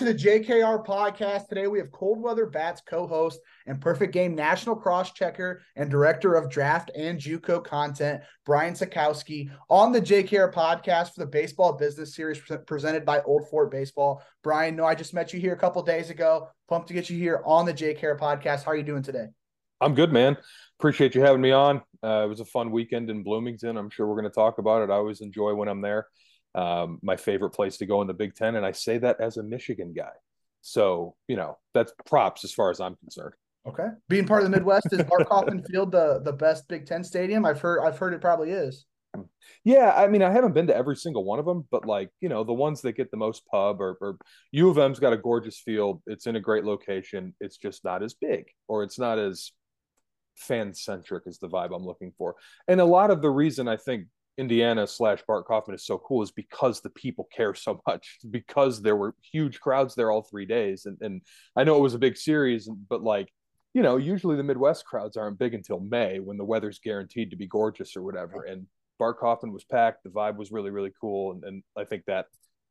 To the JKR podcast. Today we have Cold Weather Bats co-host and Perfect Game national cross-checker and director of draft and JUCO content, Brian Sakowski, on the JKR podcast for the Baseball Business Series presented by Old Fort Baseball. Brian, no, I just met you here a couple days ago. Pumped to get you here on the JKR podcast. How are you doing today? I'm good, man. Appreciate you having me on. Uh, it was a fun weekend in Bloomington. I'm sure we're going to talk about it. I always enjoy when I'm there um, my favorite place to go in the Big Ten, and I say that as a Michigan guy. So you know that's props as far as I'm concerned. Okay, being part of the Midwest is Bart Kaufman Field the the best Big Ten stadium? I've heard I've heard it probably is. Yeah, I mean, I haven't been to every single one of them, but like you know, the ones that get the most pub or, or U of M's got a gorgeous field. It's in a great location. It's just not as big, or it's not as fan centric as the vibe I'm looking for. And a lot of the reason I think Indiana slash Bart Kaufman is so cool is because the people care so much because there were huge crowds there all three days. And and I know it was a big series but like you know usually the Midwest crowds aren't big until May when the weather's guaranteed to be gorgeous or whatever. And Bart Kaufman was packed. The vibe was really really cool. And, and I think that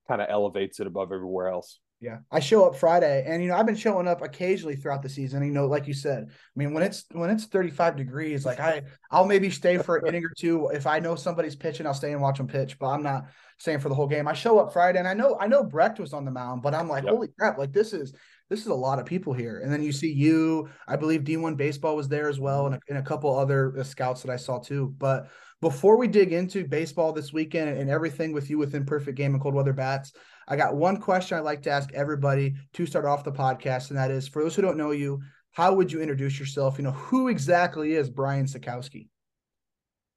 kind of elevates it above everywhere else. Yeah, I show up Friday, and you know I've been showing up occasionally throughout the season. You know, like you said, I mean when it's when it's 35 degrees, like I I'll maybe stay for an inning or two. If I know somebody's pitching, I'll stay and watch them pitch. But I'm not staying for the whole game. I show up Friday, and I know I know Brecht was on the mound, but I'm like, yep. holy crap! Like this is this is a lot of people here. And then you see you, I believe D1 Baseball was there as well, and a, and a couple other uh, scouts that I saw too. But before we dig into baseball this weekend and everything with you within Perfect Game and Cold Weather Bats, I got one question I'd like to ask everybody to start off the podcast, and that is for those who don't know you, how would you introduce yourself? You know, who exactly is Brian Sakowski?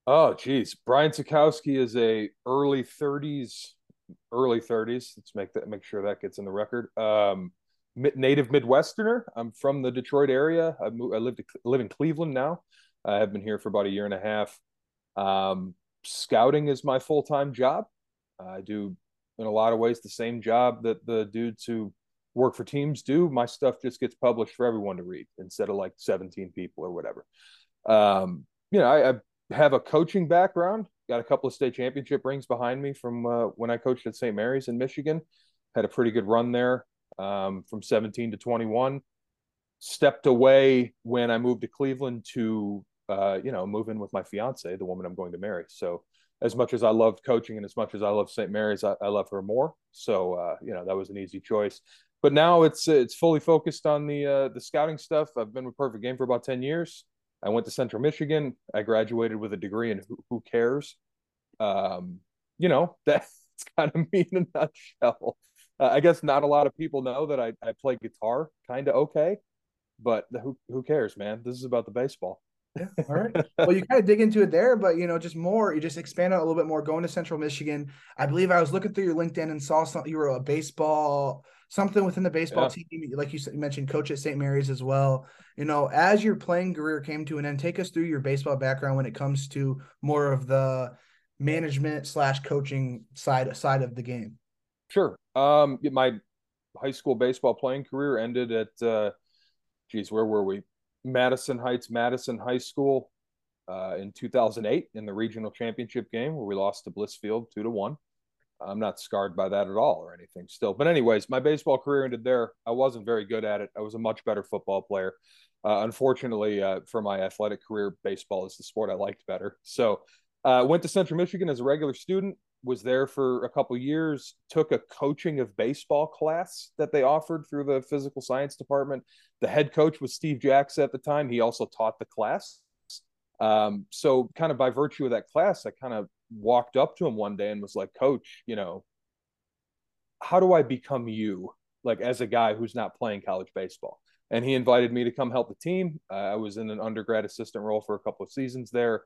Oh, geez. Brian Sakowski is a early 30s, early 30s. Let's make that make sure that gets in the record. Um, native Midwesterner. I'm from the Detroit area. I, moved, I live, live in Cleveland now. I have been here for about a year and a half. Um, scouting is my full time job. I do, in a lot of ways, the same job that the dudes who work for teams do. My stuff just gets published for everyone to read instead of like 17 people or whatever. Um, you know, I, I, have a coaching background, got a couple of state championship rings behind me from uh, when I coached at St. Mary's in Michigan. Had a pretty good run there um, from 17 to 21. Stepped away when I moved to Cleveland to uh, you know, move in with my fiance, the woman I'm going to marry. So as much as I love coaching and as much as I love St. Mary's, I, I love her more. So uh, you know, that was an easy choice. But now it's it's fully focused on the uh, the scouting stuff. I've been with Perfect Game for about ten years. I went to Central Michigan. I graduated with a degree in who, who cares. Um, you know, that's kind of me in a nutshell. Uh, I guess not a lot of people know that I, I play guitar kind of okay, but who who cares, man? This is about the baseball. Yeah. All right. well, you kind of dig into it there, but you know, just more, you just expand out a little bit more. Going to Central Michigan, I believe I was looking through your LinkedIn and saw something. You were a baseball, something within the baseball yeah. team, like you mentioned, coach at St. Mary's as well. You know, as your playing career came to an end, take us through your baseball background when it comes to more of the management slash coaching side side of the game. Sure. Um, my high school baseball playing career ended at, uh, geez, where were we? Madison Heights Madison High School uh, in 2008 in the regional championship game where we lost to Blissfield two to one. I'm not scarred by that at all or anything still. But anyways, my baseball career ended there. I wasn't very good at it. I was a much better football player. Uh, unfortunately, uh, for my athletic career, baseball is the sport I liked better. So, uh, went to Central Michigan as a regular student was there for a couple years took a coaching of baseball class that they offered through the physical science department. The head coach was Steve Jaksa at the time. He also taught the class. Um, so kind of by virtue of that class i kind of walked up to him one day and was like coach you know how do i become you like as a guy who's not playing college baseball? And he invited me to come help the team. Uh, i was in an undergrad assistant role for a couple of seasons there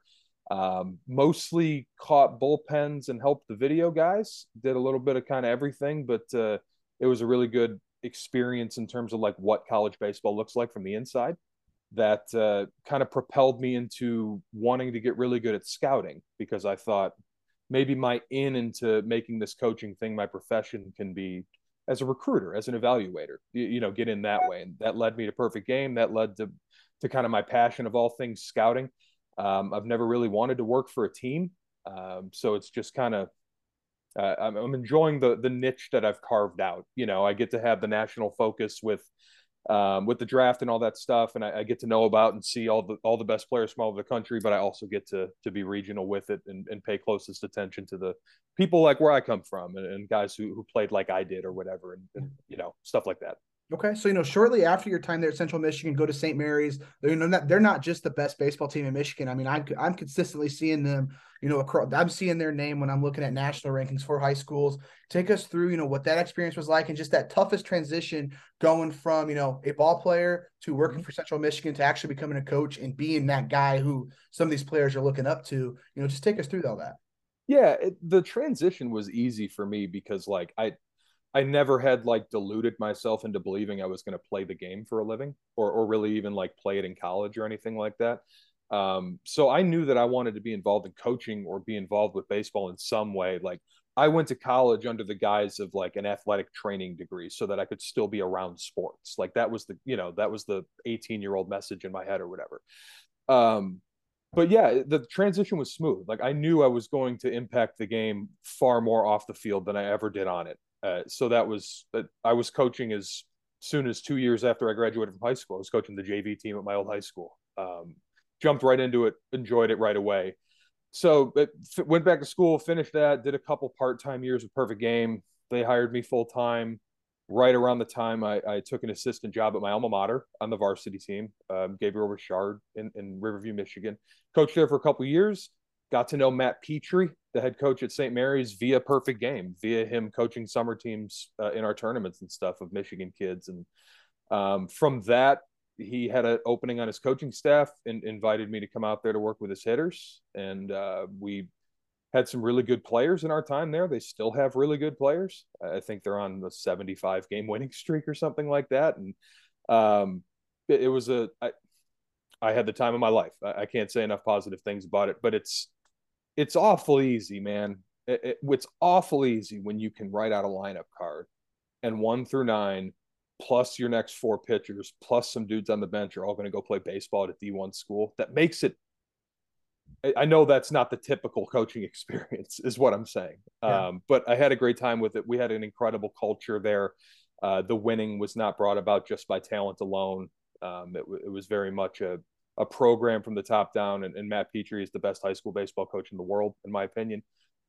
um, mostly caught bullpens and helped the video guys. Did a little bit of kind of everything, but uh, it was a really good experience in terms of like what college baseball looks like from the inside that uh, kind of propelled me into wanting to get really good at scouting because I thought maybe my in into making this coaching thing my profession can be as a recruiter, as an evaluator, you, you, know, get in that way. And that led me to perfect game. That led to, to kind of my passion of all things scouting. Um, I've never really wanted to work for a team. Um, so it's just kind of, uh, I'm, I'm enjoying the, the niche that I've carved out. You know, I get to have the national focus with, um, with the draft and all that stuff, and I, I, get to know about and see all the all the best players from all over the country. But I also get to to be regional with it and, and pay closest attention to the people like where I come from and, and guys who, who played like I did or whatever, and, and you know stuff like that. Okay, so you know, shortly after your time there at Central Michigan, go to St. Mary's. They're, you know, not, they're not just the best baseball team in Michigan. I mean, I'm I'm consistently seeing them. You know, across, I'm seeing their name when I'm looking at national rankings for high schools. Take us through, you know, what that experience was like, and just that toughest transition going from you know a ball player to working mm-hmm. for Central Michigan to actually becoming a coach and being that guy who some of these players are looking up to. You know, just take us through all that. Yeah, it, the transition was easy for me because like I I never had like deluded myself into believing I was going to play the game for a living or, or really even like play it in college or anything like that. Um, so I knew that I wanted to be involved in coaching or be involved with baseball in some way. Like I went to college under the guise of like an athletic training degree so that I could still be around sports. Like that was the, you know, that was the 18 year old message in my head or whatever. Um, but yeah, the transition was smooth. Like I knew I was going to impact the game far more off the field than I ever did on it. Uh, so that was uh, I was coaching as soon as two years after I graduated from high school. I was coaching the JV team at my old high school. Um, jumped right into it, enjoyed it right away. So it, went back to school, finished that, did a couple part time years of Perfect Game. They hired me full time. Right around the time I, I, took an assistant job at my alma mater on the varsity team, um, Gabriel Richard in, in Riverview, Michigan. Coached there for a couple years. Got to know Matt Petry, the head coach at St. Mary's via Perfect Game, via him coaching summer teams uh, in our tournaments and stuff of Michigan kids. And um, from that, he had an opening on his coaching staff and invited me to come out there to work with his hitters. And uh, we had some really good players in our time there. They still have really good players. I think they're on the 75 game winning streak or something like that. And um, it, it, was a I, I had the time of my life. I, I can't say enough positive things about it, but it's it's awful easy, man. It, it, it's awful easy when you can write out a lineup card and one through nine, plus your next four pitchers, plus some dudes on the bench are all going to go play baseball at a D1 school. That makes it. I know that's not the typical coaching experience, is what I'm saying. Yeah. Um, but I had a great time with it. We had an incredible culture there. Uh, the winning was not brought about just by talent alone. Um, it, it was very much a a program from the top down. And, and, Matt Petry is the best high school baseball coach in the world, in my opinion.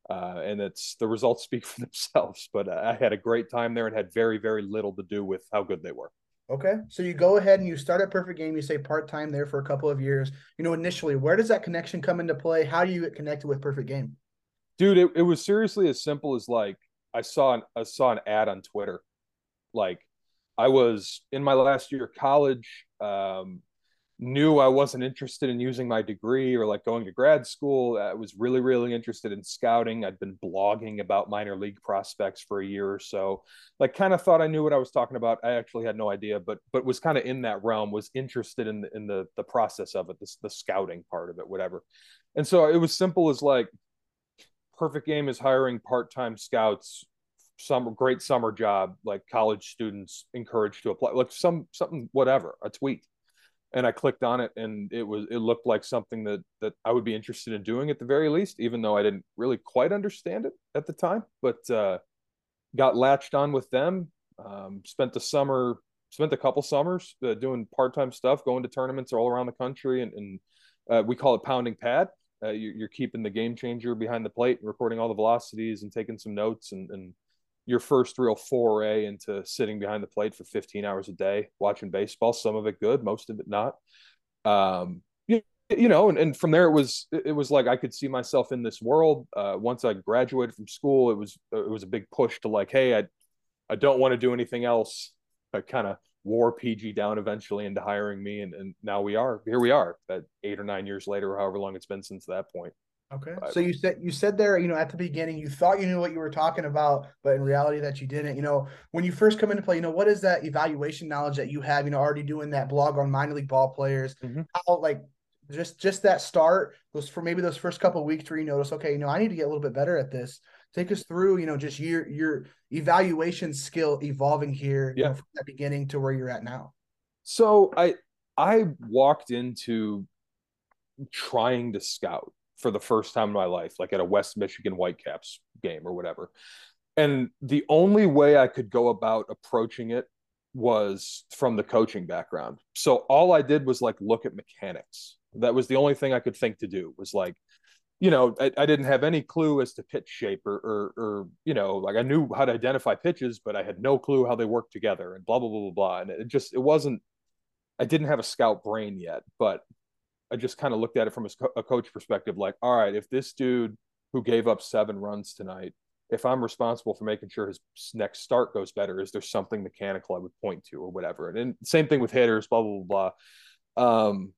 Uh, and it's the results speak for themselves. But I had a great time there and had very, very little to do with how good they were. Okay, so you go ahead and you start at Perfect Game. You say part time there for a couple of years. You know, initially, where does that connection come into play? How do you get connected with Perfect Game? Dude, it, it was seriously as simple as like I saw an I saw an ad on Twitter. Like I was in my last year of college. Um, knew I wasn't interested in using my degree or like going to grad school. I was really, really interested in scouting. I'd been blogging about minor league prospects for a year or so. Like, kind of thought I knew what I was talking about. I actually had no idea, but but was kind of in that realm. Was interested in the, in the the process of it, the, the scouting part of it, whatever. And so it was simple as like, perfect game is hiring part time scouts some great summer job like college students encouraged to apply like some something whatever a tweet and I clicked on it and it was it looked like something that that I would be interested in doing at the very least, even though I didn't really quite understand it at the time. But uh, got latched on with them. Um, spent the summer, spent a couple summers uh, doing part time stuff, going to tournaments all around the country, and, and uh, we call it pounding pad. Uh, you're, you're, keeping the game changer behind the plate, recording all the velocities and taking some notes and, and your first real foray into sitting behind the plate for 15 hours a day watching baseball some of it good most of it not. Um, you, you know and, and from there it was it was like i could see myself in this world. Uh, once i graduated from school it was it was a big push to like hey i i don't want to do anything else. I kind of wore pg down eventually into hiring me and, and now we are here we are that eight or nine years later however long it's been since that point Okay. So you said you said there, you know, at the beginning, you thought you knew what you were talking about, but in reality that you didn't. You know, when you first come into play, you know, what is that evaluation knowledge that you have, you know, already doing that blog on minor league ball players? Mm-hmm. How like just just that start, those for maybe those first couple weeks where you notice, okay, you know, I need to get a little bit better at this. Take us through, you know, just your your evaluation skill evolving here yeah. you know, from that beginning to where you're at now. So I I walked into trying to scout for the first time in my life, like at a West Michigan Whitecaps game or whatever. And the only way I could go about approaching it was from the coaching background. So all I did was like look at mechanics. That was the only thing I could think to do was like, you know, I, I didn't have any clue as to pitch shape or, or, or, you know, like I knew how to identify pitches, but I had no clue how they work together and blah, blah, blah, blah, blah. And it just, it wasn't, I didn't have a scout brain yet, but I just kind of looked at it from a, a coach perspective, like, all right, if this dude who gave up seven runs tonight, if I'm responsible for making sure his next start goes better, is there something mechanical I would point to or whatever? And, and same thing with hitters, blah blah blah. blah. Um,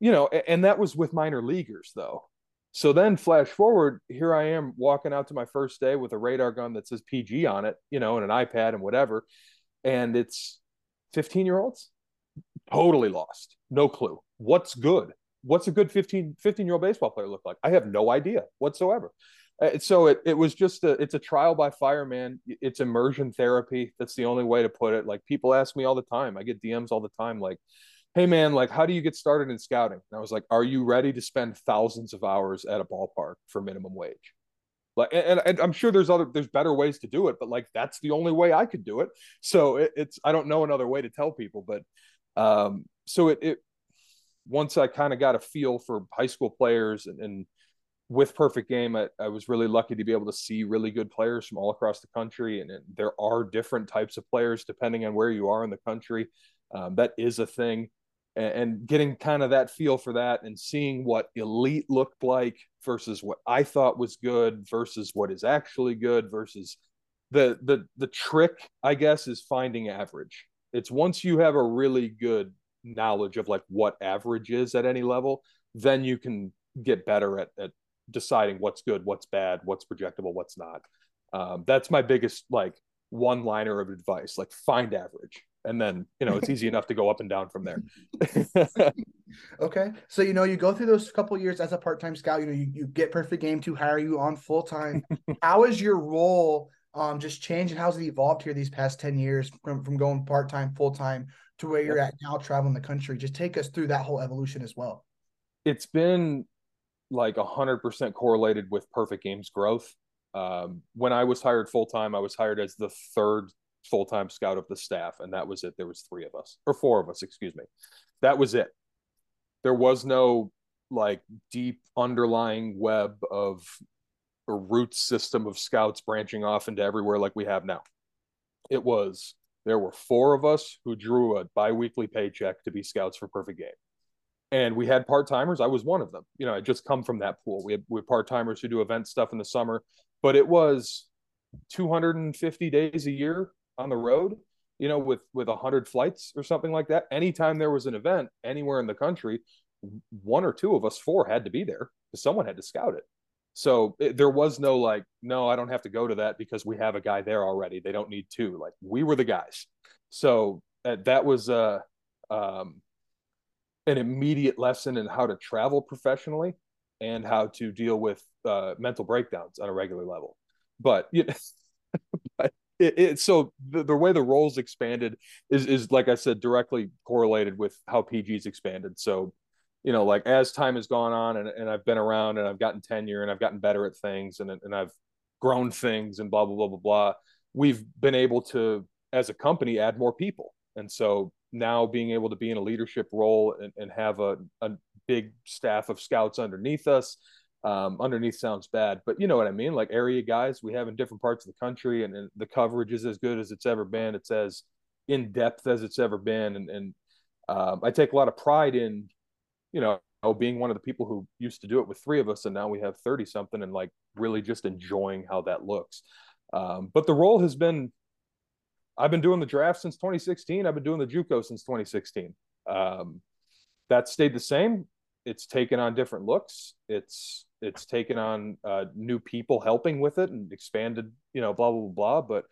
you know, and, and that was with minor leaguers though. So then flash forward, here I am walking out to my first day with a radar gun that says PG on it, you know, and an iPad and whatever. And it's 15 year olds, totally lost, no clue. What's good? What's a good 15 15 year old baseball player look like? I have no idea whatsoever. Uh, so it, it was just a it's a trial by fire man. It's immersion therapy. That's the only way to put it. Like people ask me all the time. I get dms all the time like hey man like how do you get started in scouting? And i was like are you ready to spend thousands of hours at a ballpark for minimum wage? Like and, and i'm sure there's other there's better ways to do it but like that's the only way i could do it. So it, it's i don't know another way to tell people but um so it, it once I kind of got a feel for high school players and, and with perfect game I, I, was really lucky to be able to see really good players from all across the country. And, and there are different types of players depending on where you are in the country. Um, that is a thing. And, and getting kind of that feel for that and seeing what elite looked like versus what i thought was good versus what is actually good versus the the the trick i guess is finding average. It's once you have a really good knowledge of like what average is at any level, then you can get better at, at deciding what's good, what's bad, what's projectable, what's not. Um, that's my biggest like one liner of advice, like find average. And then, you know, it's easy enough to go up and down from there. okay. So, you know, you go through those couple years as a part-time scout, you know, you, you get perfect game to hire you on full time. How is your role um just changed and how's it evolved here these past 10 years from, from going part-time, full-time to where you're at now traveling the country. Just take us through that whole evolution as well. It's been like a hundred percent correlated with perfect games growth. Um, when I was hired full time, I was hired as the third full time scout of the staff, and that was it. There was three of us or four of us, excuse me. That was it. There was no like deep underlying web of a root system of scouts branching off into everywhere like we have now. It was there were four of us who drew a biweekly paycheck to be scouts for Perfect Game. And we had part timers. I was one of them. You know, I just come from that pool. We had, we had part timers who do event stuff in the summer, but it was 250 days a year on the road, you know, with with 100 flights or something like that. Anytime there was an event anywhere in the country, one or two of us four had to be there because someone had to scout it. So it, there was no like, no, I don't have to go to that because we have a guy there already. They don't need two. Like we were the guys. So uh, that was uh, um, an immediate lesson in how to travel professionally and how to deal with uh, mental breakdowns on a regular level. But you know, but it, it, so the, the way the roles expanded is is like I said directly correlated with how PG's expanded. So you know, like as time has gone on and, and I've been around and I've gotten tenure and I've gotten better at things and, and I've grown things and blah, blah, blah, blah, blah, we've been able to, as a company, add more people. And so now being able to be in a leadership role and, and have a, a big staff of scouts underneath us, um, underneath sounds bad, but you know what I mean? Like area guys we have in different parts of the country and, and the coverage is as good as it's ever been. It's as in depth as it's ever been. And, and um, I take a lot of pride in you know, being one of the people who used to do it with three of us and now we have 30 something and like really just enjoying how that looks. Um, but the role has been, I've been doing the draft since 2016. I've been doing the JUCO since 2016. Um, that stayed the same. It's taken on different looks. It's it's taken on uh, new people helping with it and expanded, you know, blah blah blah. blah. But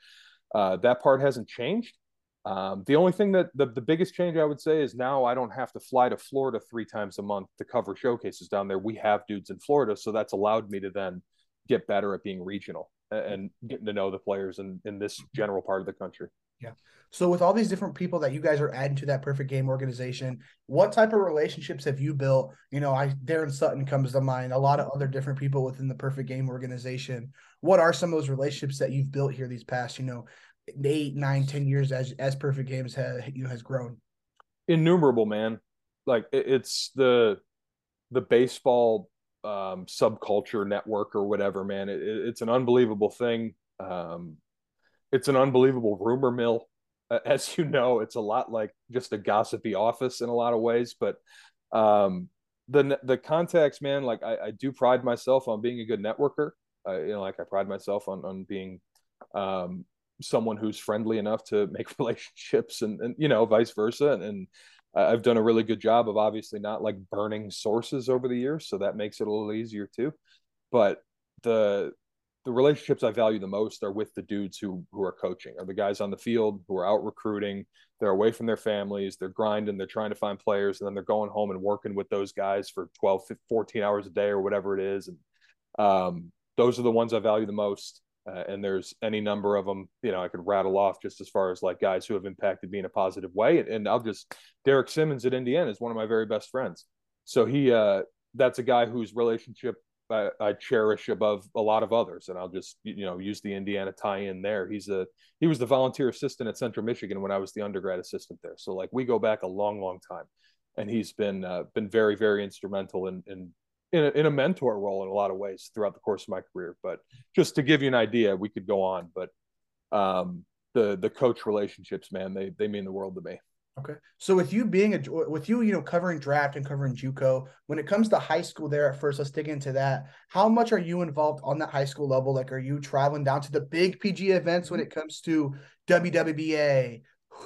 uh, that part hasn't changed. Um, the only thing that the, the biggest change I would say is now I don't have to fly to Florida three times a month to cover showcases down there. We have dudes in Florida, so that's allowed me to then get better at being regional and getting to know the players in, in this general part of the country. Yeah. So with all these different people that you guys are adding to that perfect game organization, what type of relationships have you built? You know, I Darren Sutton comes to mind, a lot of other different people within the perfect game organization. What are some of those relationships that you've built here these past, you know, eight, nine, ten years as as perfect games has you know has grown? Innumerable, man. Like it's the the baseball um, subculture network or whatever, man. It, it's an unbelievable thing. Um, it's an unbelievable rumor mill. As you know, it's a lot like just a gossipy office in a lot of ways. But um, the the contacts, man, like I, I, do pride myself on being a good networker. Uh, you know, like I pride myself on on being um, someone who's friendly enough to make relationships, and, and you know, vice versa. And, and I've done a really good job of obviously not like burning sources over the years, so that makes it a little easier too. But the the relationships I value the most are with the dudes who who are coaching, are the guys on the field who are out recruiting. They're away from their families, they're grinding, they're trying to find players, and then they're going home and working with those guys for 12, 14 hours a day or whatever it is. And um, those are the ones I value the most. Uh, and there's any number of them, you know, I could rattle off just as far as like guys who have impacted me in a positive way. And, and I'll just, Derek Simmons at Indiana is one of my very best friends. So he, uh, that's a guy whose relationship I, I, cherish above a lot of others. And I'll just, you know, use the Indiana tie in there. He's a, he was the volunteer assistant at Central Michigan when I was the undergrad assistant there. So like we go back a long, long time. And he's been, uh, been very, very instrumental in, in, in a, in a mentor role in a lot of ways throughout the course of my career. But just to give you an idea, we could go on, but um, the, the coach relationships, man, they, they mean the world to me. Okay. So with you being a with you, you know, covering draft and covering JUCO, when it comes to high school there at first, let's dig into that. How much are you involved on that high school level? Like are you traveling down to the big PG events when it comes to WWBA?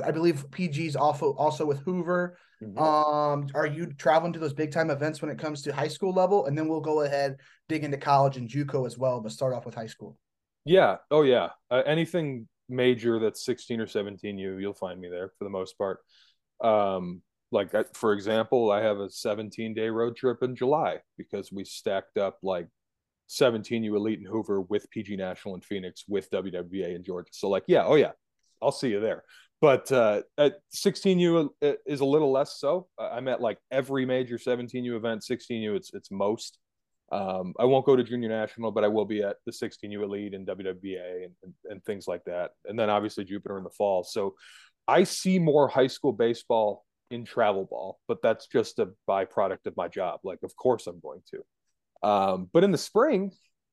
I believe PG's also also with Hoover. Mm-hmm. Um, are you traveling to those big time events when it comes to high school level? And then we'll go ahead, dig into college and JUCO as well, but start off with high school. Yeah. Oh yeah. Uh, anything major that's 16 or 17 you you'll find me there for the most part um like for example i have a 17 day road trip in july because we stacked up like 17u elite in hoover with pg national in phoenix with wwa in georgia so like yeah oh yeah i'll see you there but uh at 16u uh, is a little less so i'm at like every major 17u event 16u it's it's most um, I won't go to junior national, but I will be at the 16U Elite and WWBA and, and, and, things like that. And then obviously Jupiter in the fall. So I see more high school baseball in travel ball, but that's just a byproduct of my job. Like, of course I'm going to. Um, but in the spring,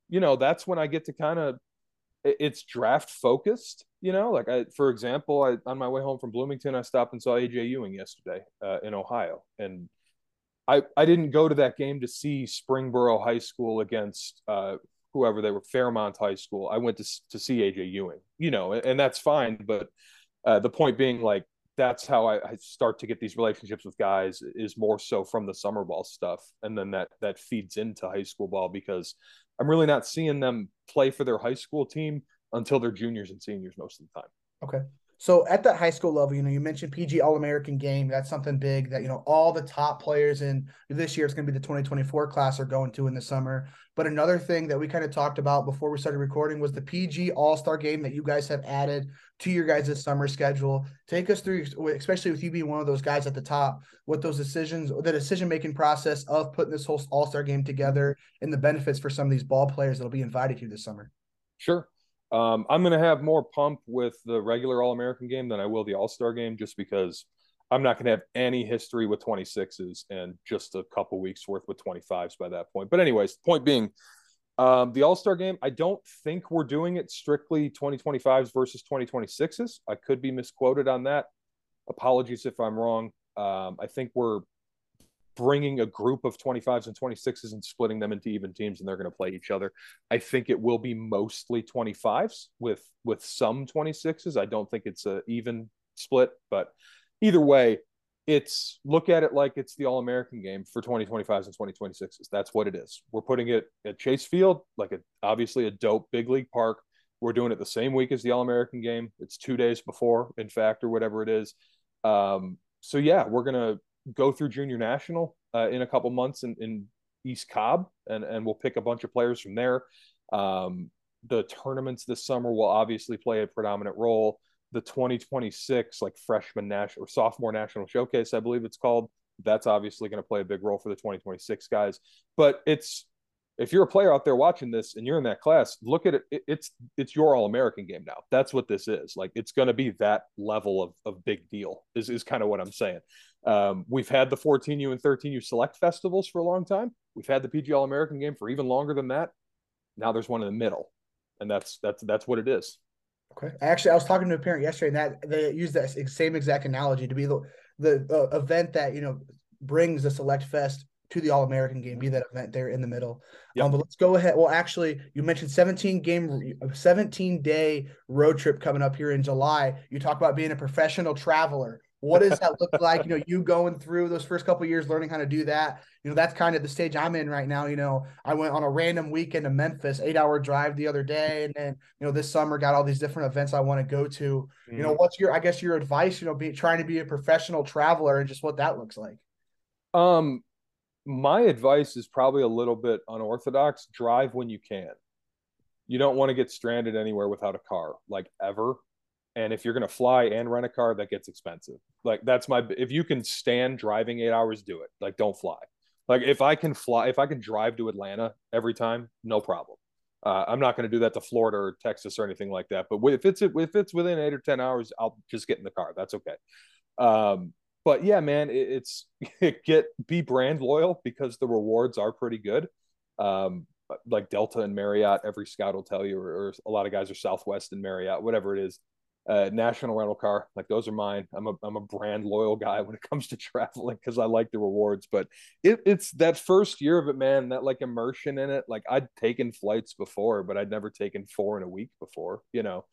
you know, that's when I get to kind of, it's draft focused, you know, like I, for example, I, on my way home from Bloomington, I stopped and saw AJ Ewing yesterday uh, in Ohio and I, I didn't go to that game to see Springboro High School against uh, whoever they were, Fairmont High School. I went to to see AJ Ewing, you know, and, and that's fine. But uh, the point being, like, that's how I, I, start to get these relationships with guys is more so from the summer ball stuff, and then that that feeds into high school ball because I'm really not seeing them play for their high school team until they're juniors and seniors most of the time. Okay. So at that high school level, you know, you mentioned PG All American game. That's something big that, you know, all the top players in this year, it's going to be the 2024 class are going to in the summer. But another thing that we kind of talked about before we started recording was the PG All Star game that you guys have added to your guys' summer schedule. Take us through, especially with you being one of those guys at the top, what those decisions, the decision making process of putting this whole All Star game together and the benefits for some of these ball players that'll be invited here this summer. Sure. Um, I'm going to have more pump with the regular All American game than I will the All Star game, just because I'm not going to have any history with 26s and just a couple weeks worth with 25s by that point. But, anyways, point being, um, the All Star game, I don't think we're doing it strictly 2025s versus 2026s. I could be misquoted on that. Apologies if I'm wrong. Um, I think we're bringing a group of 25s and 26s and splitting them into even teams and they're going to play each other i think it will be mostly 25s with with some 26s i don't think it's a even split but either way it's look at it like it's the All American game for 2025s and 2026s. That's what it is. We're putting it at Chase Field, like a, obviously a dope big league park. We're doing it the same week as the All American game. It's two days before, in fact, or whatever it is. Um, so yeah, we're gonna go through Junior National uh, in a couple months in, in East Cobb, and and we'll pick a bunch of players from there. Um, the tournaments this summer will obviously play a predominant role the 2026 like freshman national or sophomore national showcase, I believe it's called. That's obviously going to play a big role for the 2026 guys. But it's if you're a player out there watching this and you're in that class, look at it. It's it's your All American game now. That's what this is. Like it's going to be that level of of big deal. Is is kind of what I'm saying. Um, we've had the 14U and 13U select festivals for a long time. We've had the PG All American game for even longer than that. Now there's one in the middle, and that's that's that's what it is. Okay. Actually, I was talking to a parent yesterday, and that they used that same exact analogy to be the the uh, event that you know brings the Select Fest to the All American game. Be that event there in the middle. Yep. Um, but let's go ahead. Well, actually, you mentioned 17 game, 17 day road trip coming up here in July. You talk about being a professional traveler. What does that look like? You know, you going through those first couple years, learning how to do that. You know, that's kind of the stage I'm in right now. You know, I went on a random weekend to Memphis, eight hour drive the other day, and then you know this summer got all these different events I want to go to. Mm. You know, mm. what's your, I guess, your advice? You know, be trying to be a professional traveler and just what that looks like. Um, my advice is probably a little bit unorthodox. Drive when you can. You don't want to get stranded anywhere without a car, like ever and if you're going to fly and rent a car that gets expensive. Like that's my if you can stand driving eight hours do it. Like don't fly. Like if i can fly if i can drive to atlanta every time no problem. Uh, i'm not going to do that to florida or texas or anything like that but if it's if it's within eight or ten hours i'll just get in the car. That's okay. Um, but yeah man it, it's get be brand loyal because the rewards are pretty good. Um, like delta and marriott every scout will tell you or, or a lot of guys are southwest and marriott whatever it is uh, national rental car. Like those are mine. I'm a I'm a brand loyal guy when it comes to traveling because I like the rewards. But it, it's that first year of it, man. That like immersion in it. Like I'd taken flights before, but I'd never taken four in a week before. You know,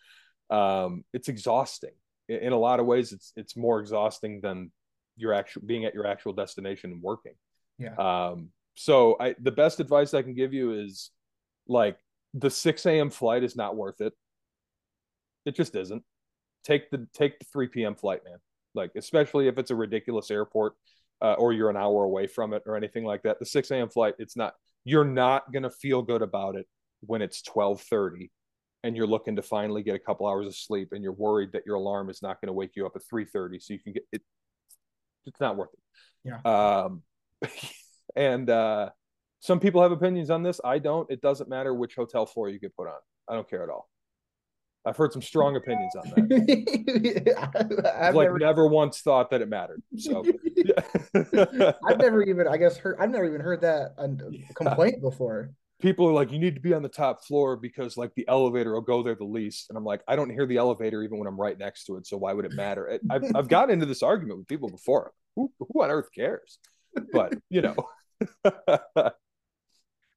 um, it's exhausting. In, in a lot of ways, it's it's more exhausting than your actual being at your actual destination and working. Yeah. Um. So I the best advice I can give you is like the 6 a.m. flight is not worth it. It just isn't take the take the 3 p.m. flight, man. Like especially if it's a ridiculous airport uh, or you're an hour away from it or anything like that. The 6 a.m. flight, it's not. You're not gonna feel good about it when it's 12:30 and you're looking to finally get a couple hours of sleep and you're worried that your alarm is not going to wake you up at 3:30 so you can get it. It's not worth it. Yeah. Um, and uh, some people have opinions on this. I don't. It doesn't matter which hotel floor you get put on. I don't care at all. I've heard some strong opinions on that. I've like never, never once thought that it mattered. So I've never even, I guess, heard. I've never even heard that complaint yeah. before. People are like, you need to be on the top floor because like the elevator will go there the least. And I'm like, I don't hear the elevator even when I'm right next to it. So why would it matter? I've I've gotten into this argument with people before. Who who on earth cares? But you know.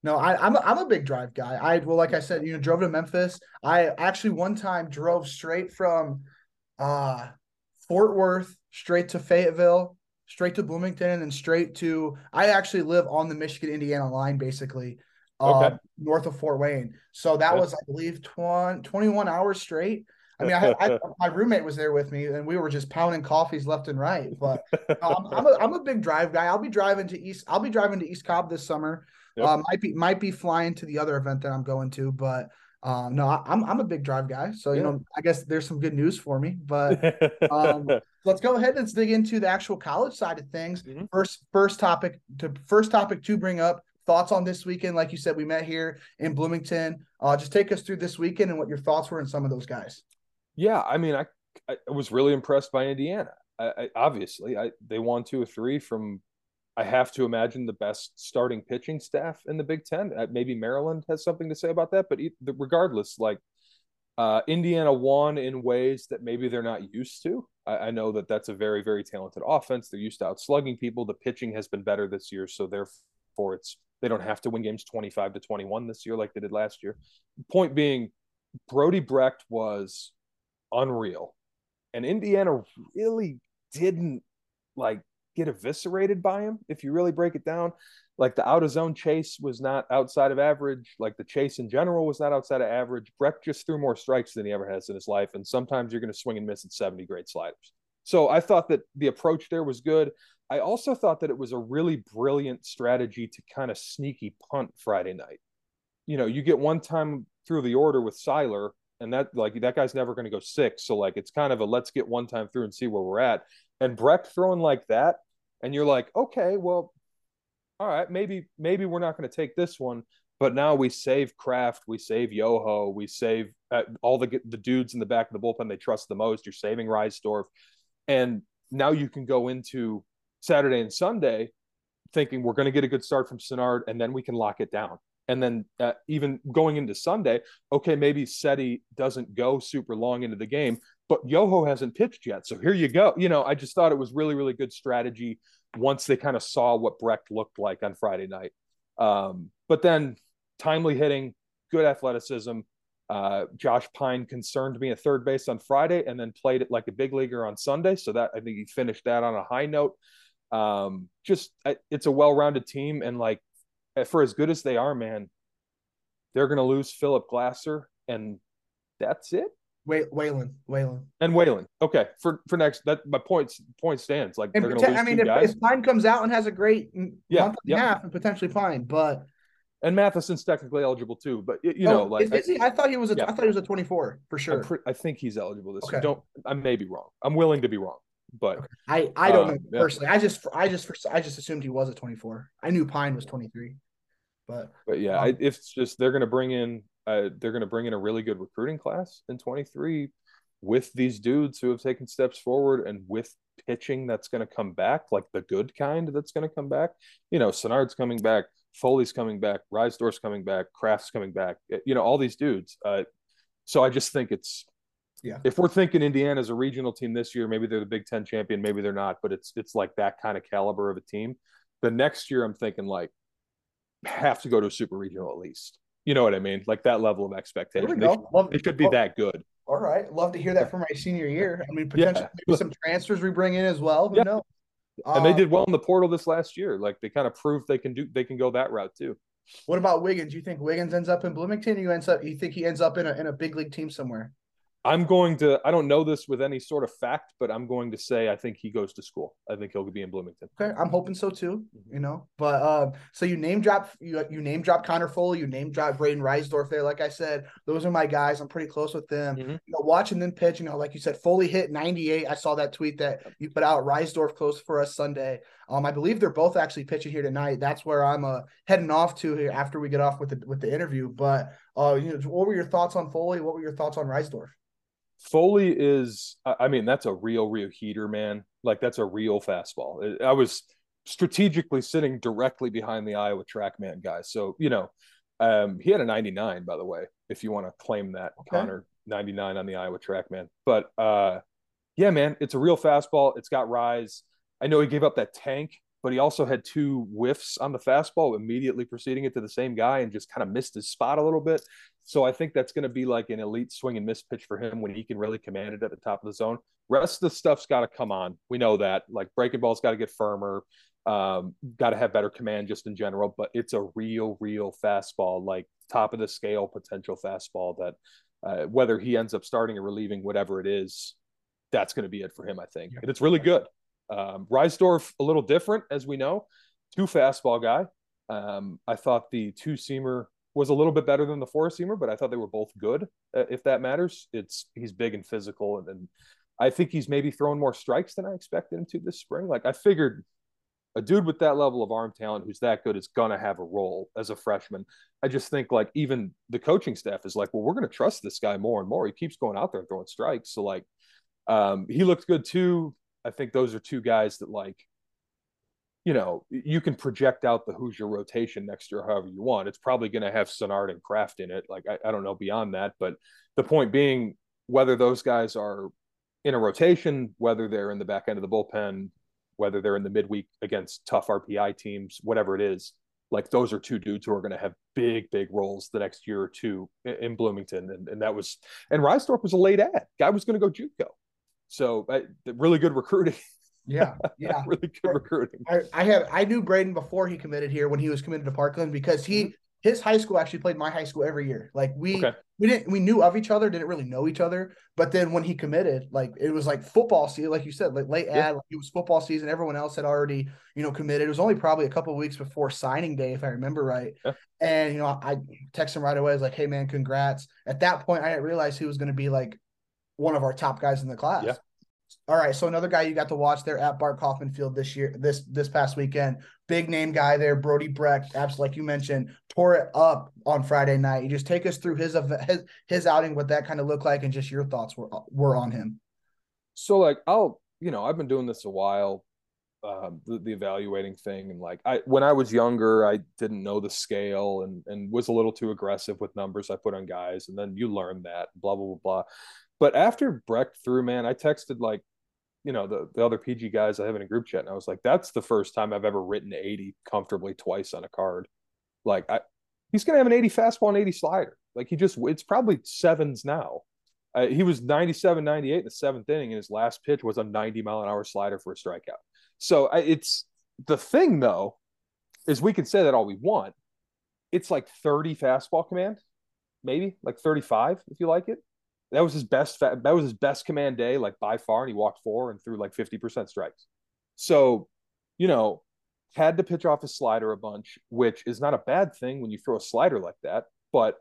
No, I, am a, I'm a big drive guy. I well, like I said, you know, drove to Memphis. I actually one time drove straight from uh Fort Worth straight to Fayetteville, straight to Bloomington, and then straight to. I actually live on the Michigan Indiana line, basically, uh, north of Fort Wayne. So that was, I believe, 20, 21 hours straight. I mean, I, I, my roommate was there with me, and we were just pounding coffees left and right. But um, I'm a I'm a big drive guy. I'll be driving to East. I'll be driving to East Cobb this summer. Yep. Uh, might be might be flying to the other event that I'm going to, but um, no, I, am I'm a big drive guy. So you know, I guess there's some good news for me. But um, let's go ahead and dig into the actual college side of things. Mm-hmm. First first topic to first topic to bring up thoughts on this weekend. Like you said, we met here in Bloomington. Uh, just take us through this weekend and what your thoughts were in some of those guys. Yeah, I mean, I I was really impressed by Indiana. I, I, obviously, I they won two or three from I have to imagine the best starting pitching staff in the Big Ten. Uh, maybe Maryland has something to say about that, but regardless, like uh, Indiana won in ways that maybe they're not used to. I, I, know that that's a very, very talented offense. They're used to outslugging people. The pitching has been better this year, so therefore it's they don't have to win games twenty five to twenty one this year like they did last year. Point being, Brody Brecht was unreal, and Indiana really didn't like get eviscerated by him if you really break it down. Like the out of zone chase was not outside of average. Like the chase in general was not outside of average. Brecht just threw more strikes than he ever has in his life. And sometimes you're going to swing and miss at 70 great sliders. So I thought that the approach there was good. I also thought that it was a really brilliant strategy to kind of sneaky punt Friday night. You know, you get one time through the order with Seiler, and that like that guy's never going to go six. So like it's kind of a let's get one time through and see where we're at. And Brecht throwing like that, and you're like, okay, well, all right, maybe maybe we're not going to take this one, but now we save Kraft, we save Yoho, we save uh, all the the dudes in the back of the bullpen they trust the most. You're saving Risedorph, and now you can go into Saturday and Sunday thinking we're going to get a good start from Sinnard, and then we can lock it down. And then uh, even going into Sunday, okay, maybe Seti doesn't go super long into the game, but Yoho hasn't pitched yet. So here you go. You know, I just thought it was really, really good strategy once they kind of saw what Brecht looked like on Friday night. Um, but then timely hitting, good athleticism. Uh, Josh Pyne concerned me at third base on Friday and then played it like a big leaguer on Sunday. So that I think he finished that on a high note. Um, just it's a well-rounded team, and like for as good as they are, man, they're going to lose Phillip Glasser, and that's it. Wait, Whalen, Whalen, and Whalen. Okay, for for next, that my points point stands. Like and they're going to lose I mean, if, if, Pyne comes out and has a great yeah, month and yep. a half, and potentially Pyne, but and Mathison's technically eligible too. But you know, oh, like is, is he? I thought he was. A, yeah. I thought he was a twenty four for sure. Pre- I think he's eligible this okay. year. Don't. I may be wrong. I'm willing to be wrong, but okay. I I don't uh, know personally. Yeah. I just I just I just assumed he was a twenty four. I knew Pyne was twenty three. But but yeah, um, I, it's just they're going to bring in uh, they're going to bring in a really good recruiting class in 23 with these dudes who have taken steps forward and with pitching that's going to come back, like the good kind that's going to come back. You know, Sinnard's coming back, Foley's coming back, Risedorph's coming back, Kraft's coming back. Eh, you know, all these dudes. Uh, so I just think it's yeah. If we're thinking Indiana's a regional team this year, maybe they're the Big Ten champion, maybe they're not, but it's it's like that kind of caliber of a team. The next year, I'm thinking like have to go to a super regional at least. You know what I mean? Like that level of expectation. They, should, it could be that good. All right. Love to hear that for my senior year. I mean, potentially yeah. some transfers we bring in as well. Who yeah. knows? And um, they did well in the portal this last year. Like they kind of proved they can do they can go that route too. What about Wiggins? You think Wiggins ends up in Bloomington? you ends up you think he ends up in a in a big league team somewhere? I'm going to. I don't know this with any sort of fact, but I'm going to say I think he goes to school. I think he'll be in Bloomington. Okay, I'm hoping so too. Mm-hmm. You know, but um, so you name drop you you name drop Connor Foley, you name drop Brayden Risedorph there. Like I said, those are my guys. I'm pretty close with them. Mm-hmm. You know, watching them pitch. You know, like you said, Foley hit 98. I saw that tweet that you put out. Risedorph close for us Sunday. Um, I believe they're both actually pitching here tonight. That's where I'm uh heading off to here after we get off with the with the interview. But uh, you know, what were your thoughts on Foley? What were your thoughts on Risedorph? Foley is, I mean, that's a real, real heater, man. Like that's a real fastball. I was strategically sitting directly behind the Iowa TrackMan guy. So, you know, um, he had a 99, by the way, if you want to claim that, okay. Connor, 99 on the Iowa TrackMan. But uh, yeah, man, it's a real fastball. It's got rise. I know he gave up that tank, but he also had two whiffs on the fastball immediately preceding it to the same guy and just kind of missed his spot a little bit. So I think that's going to be like an elite swing and miss pitch for him when he can really command it at the top of the zone. Rest of the stuff's got to come on. We know that. Like breaking ball's got to get firmer. Um, got to have better command just in general. But it's a real, real fastball, like top of the scale potential fastball that uh, whether he ends up starting or relieving, whatever it is, that's going to be it for him. I think, and it's really good. Um, Risedorph, a little different, as we know, two fastball guy. Um, I thought the two seamer was a little bit better than the four seamer, but I thought they were both good. Uh, if that matters, it's he's big and physical, and, and I think he's maybe throwing more strikes than I expected him to this spring. Like I figured, a dude with that level of arm talent who's that good is gonna have a role as a freshman. I just think like even the coaching staff is like, well, we're gonna trust this guy more and more. He keeps going out there and throwing strikes, so like um, he looked good too. I think those are two guys that like, you know, you can project out the Hoosier rotation next year however you want. It's probably going to have Sinnard and Kraft in it. Like I, I don't know beyond that, but the point being, whether those guys are in a rotation, whether they're in the back end of the bullpen, whether they're in the midweek against tough RPI teams, whatever it is, like those are two dudes who are going to have big, big roles the next year or two in Bloomington. And, and that was, and Risedorph was a late ad. Guy was going to go JUCO. So really good recruiting. Yeah, yeah, really good recruiting. I, I have I knew Brayden before he committed here when he was committed to Parkland because he mm-hmm. his high school actually played my high school every year. Like we okay. we didn't we knew of each other, didn't really know each other. But then when he committed, like it was like football season, like you said, like late yeah. ad, like it was football season. Everyone else had already you know committed. It was only probably a couple weeks before signing day, if I remember right. Yeah. And you know I text him right away. I was like, "Hey man, congrats!" At that point, I didn't realize he was going to be like one of our top guys in the class. Yeah. All right, so another guy you got to watch there at Bart Kaufman Field this year, this this past weekend, big name guy there, Brody Brecht, absolutely like you mentioned, tore it up on Friday night. You just take us through his his his outing, what that kind of looked like, and just your thoughts were were on him. So like I'll you know I've been doing this a while, um, the, the evaluating thing, and like I when I was younger I didn't know the scale and and was a little too aggressive with numbers I put on guys, and then you learn that blah blah blah blah. But after Brecht threw, man, I texted like you know the, the other PG guys I have in a group chat, and I was like, that's the first time I've ever written 80 comfortably twice on a card. Like I, he's gonna have an 80 fastball and 80 slider. Like he just it's probably sevens now. Uh, he was 97, 98 in the seventh inning, and his last pitch was a 90 mile an hour slider for a strikeout. So I, it's the thing though, is we can say that all we want. It's like 30 fastball command, maybe like 35 if you like it that was his best that was his best command day like by far and he walked four and threw like 50% strikes. So you know had to pitch off his slider a bunch which is not a bad thing when you throw a slider like that but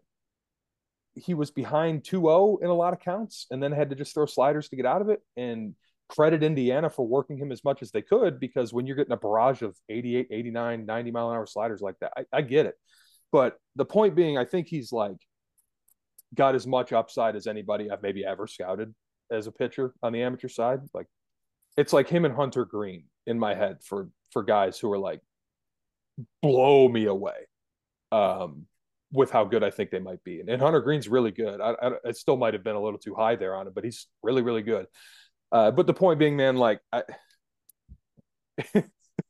he was behind 2-0 in a lot of counts and then had to just throw sliders to get out of it and credit indiana for working him as much as they could because when you're getting a barrage of 88 89 90 mile an hour sliders like that I, I get it. But the point being i think he's like got as much upside as anybody I've maybe ever scouted as a pitcher on the amateur side. Like it's like him and Hunter Greene in my head for for guys who are like blow me away um, with how good I think they might be. And, and Hunter Greene's really good. I, I, still might have been a little too high there on it, but he's really really good. Uh, but the point being, man, like I,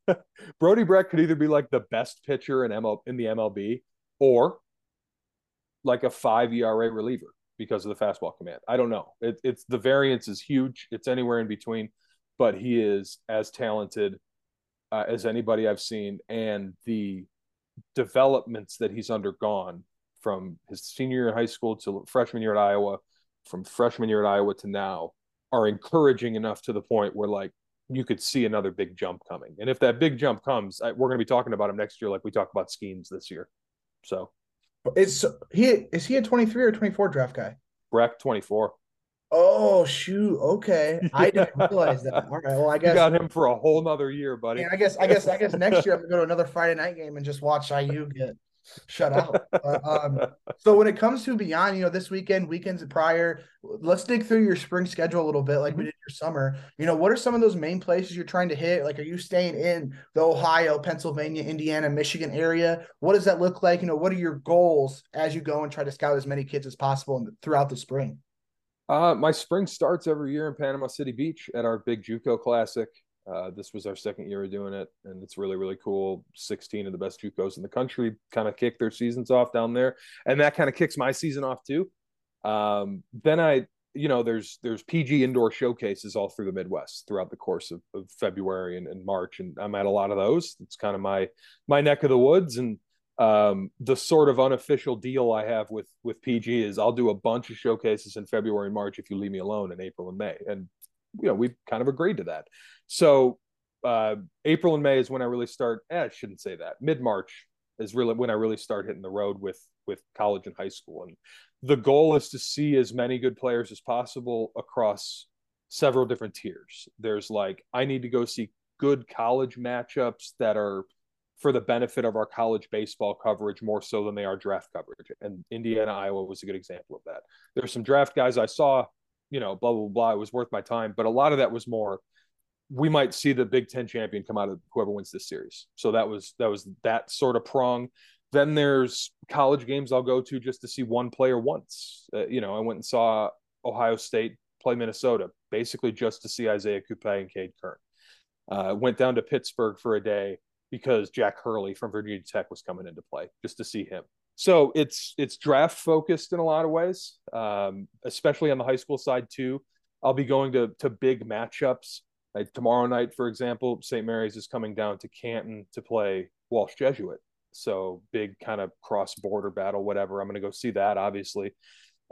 Brody Brecht could either be like the best pitcher in ML in the MLB or like a five ERA reliever because of the fastball command. I don't know. It, it's the variance is huge. It's anywhere in between, but he is as talented uh, as anybody I've seen, and the developments that he's undergone from his senior year in high school to freshman year at Iowa, from freshman year at Iowa to now, are encouraging enough to the point where like you could see another big jump coming. And if that big jump comes, I, we're going to be talking about him next year, like we talked about Skenes this year. So is he is he a 23 or 24 draft guy? Brecht 24. Oh shoot! Okay, I didn't realize that. All right, well, I guess you got him for a whole nother year, buddy. I guess, I guess, I guess next year I'm gonna go to another Friday night game and just watch IU get shut out. um, so when it comes to beyond, you know, this weekend, weekends prior, let's dig through your spring schedule a little bit, like mm-hmm. we did your summer. You know, what are some of those main places you're trying to hit? Like, are you staying in the Ohio, Pennsylvania, Indiana, Michigan area? What does that look like? You know, what are your goals as you go and try to scout as many kids as possible throughout the spring? Uh, my spring starts every year in Panama City Beach at our big JUCO Classic. Uh, this was our second year of doing it, and it's really really cool. Sixteen of the best JUCOs in the country kind of kick their seasons off down there, and that kind of kicks my season off too. Um, then I, you know, there's there's PG indoor showcases all through the Midwest throughout the course of, of February and, and March, and I'm at a lot of those. It's kind of my my neck of the woods, and um, the sort of unofficial deal I have with with PG is I'll do a bunch of showcases in February and March if you leave me alone in April and May, and you know we've kind of agreed to that. So uh, April and May is when I really start. Eh, I shouldn't say that. Mid March is really when I really start hitting the road with with college and high school. And the goal is to see as many good players as possible across several different tiers. There's like I need to go see good college matchups that are for the benefit of our college baseball coverage more so than they are draft coverage. And Indiana, Iowa was a good example of that. There's some draft guys I saw, you know, blah blah blah. It was worth my time, but a lot of that was more we might see the Big Ten champion come out of whoever wins this series. So that was that was that sort of prong. Then there's college games I'll go to just to see one player once. Uh, you know, I went and saw Ohio State play Minnesota, basically just to see Isaiah Coupet and Cade Kern. Uh, went down to Pittsburgh for a day because Jack Hurley from Virginia Tech was coming into play, just to see him. So it's it's draft focused in a lot of ways, um, especially on the high school side too. I'll be going to to big matchups Like tomorrow night, for example, St. Mary's is coming down to Canton to play Walsh Jesuit. So big kind of cross border battle, whatever. I'm going to go see that, obviously.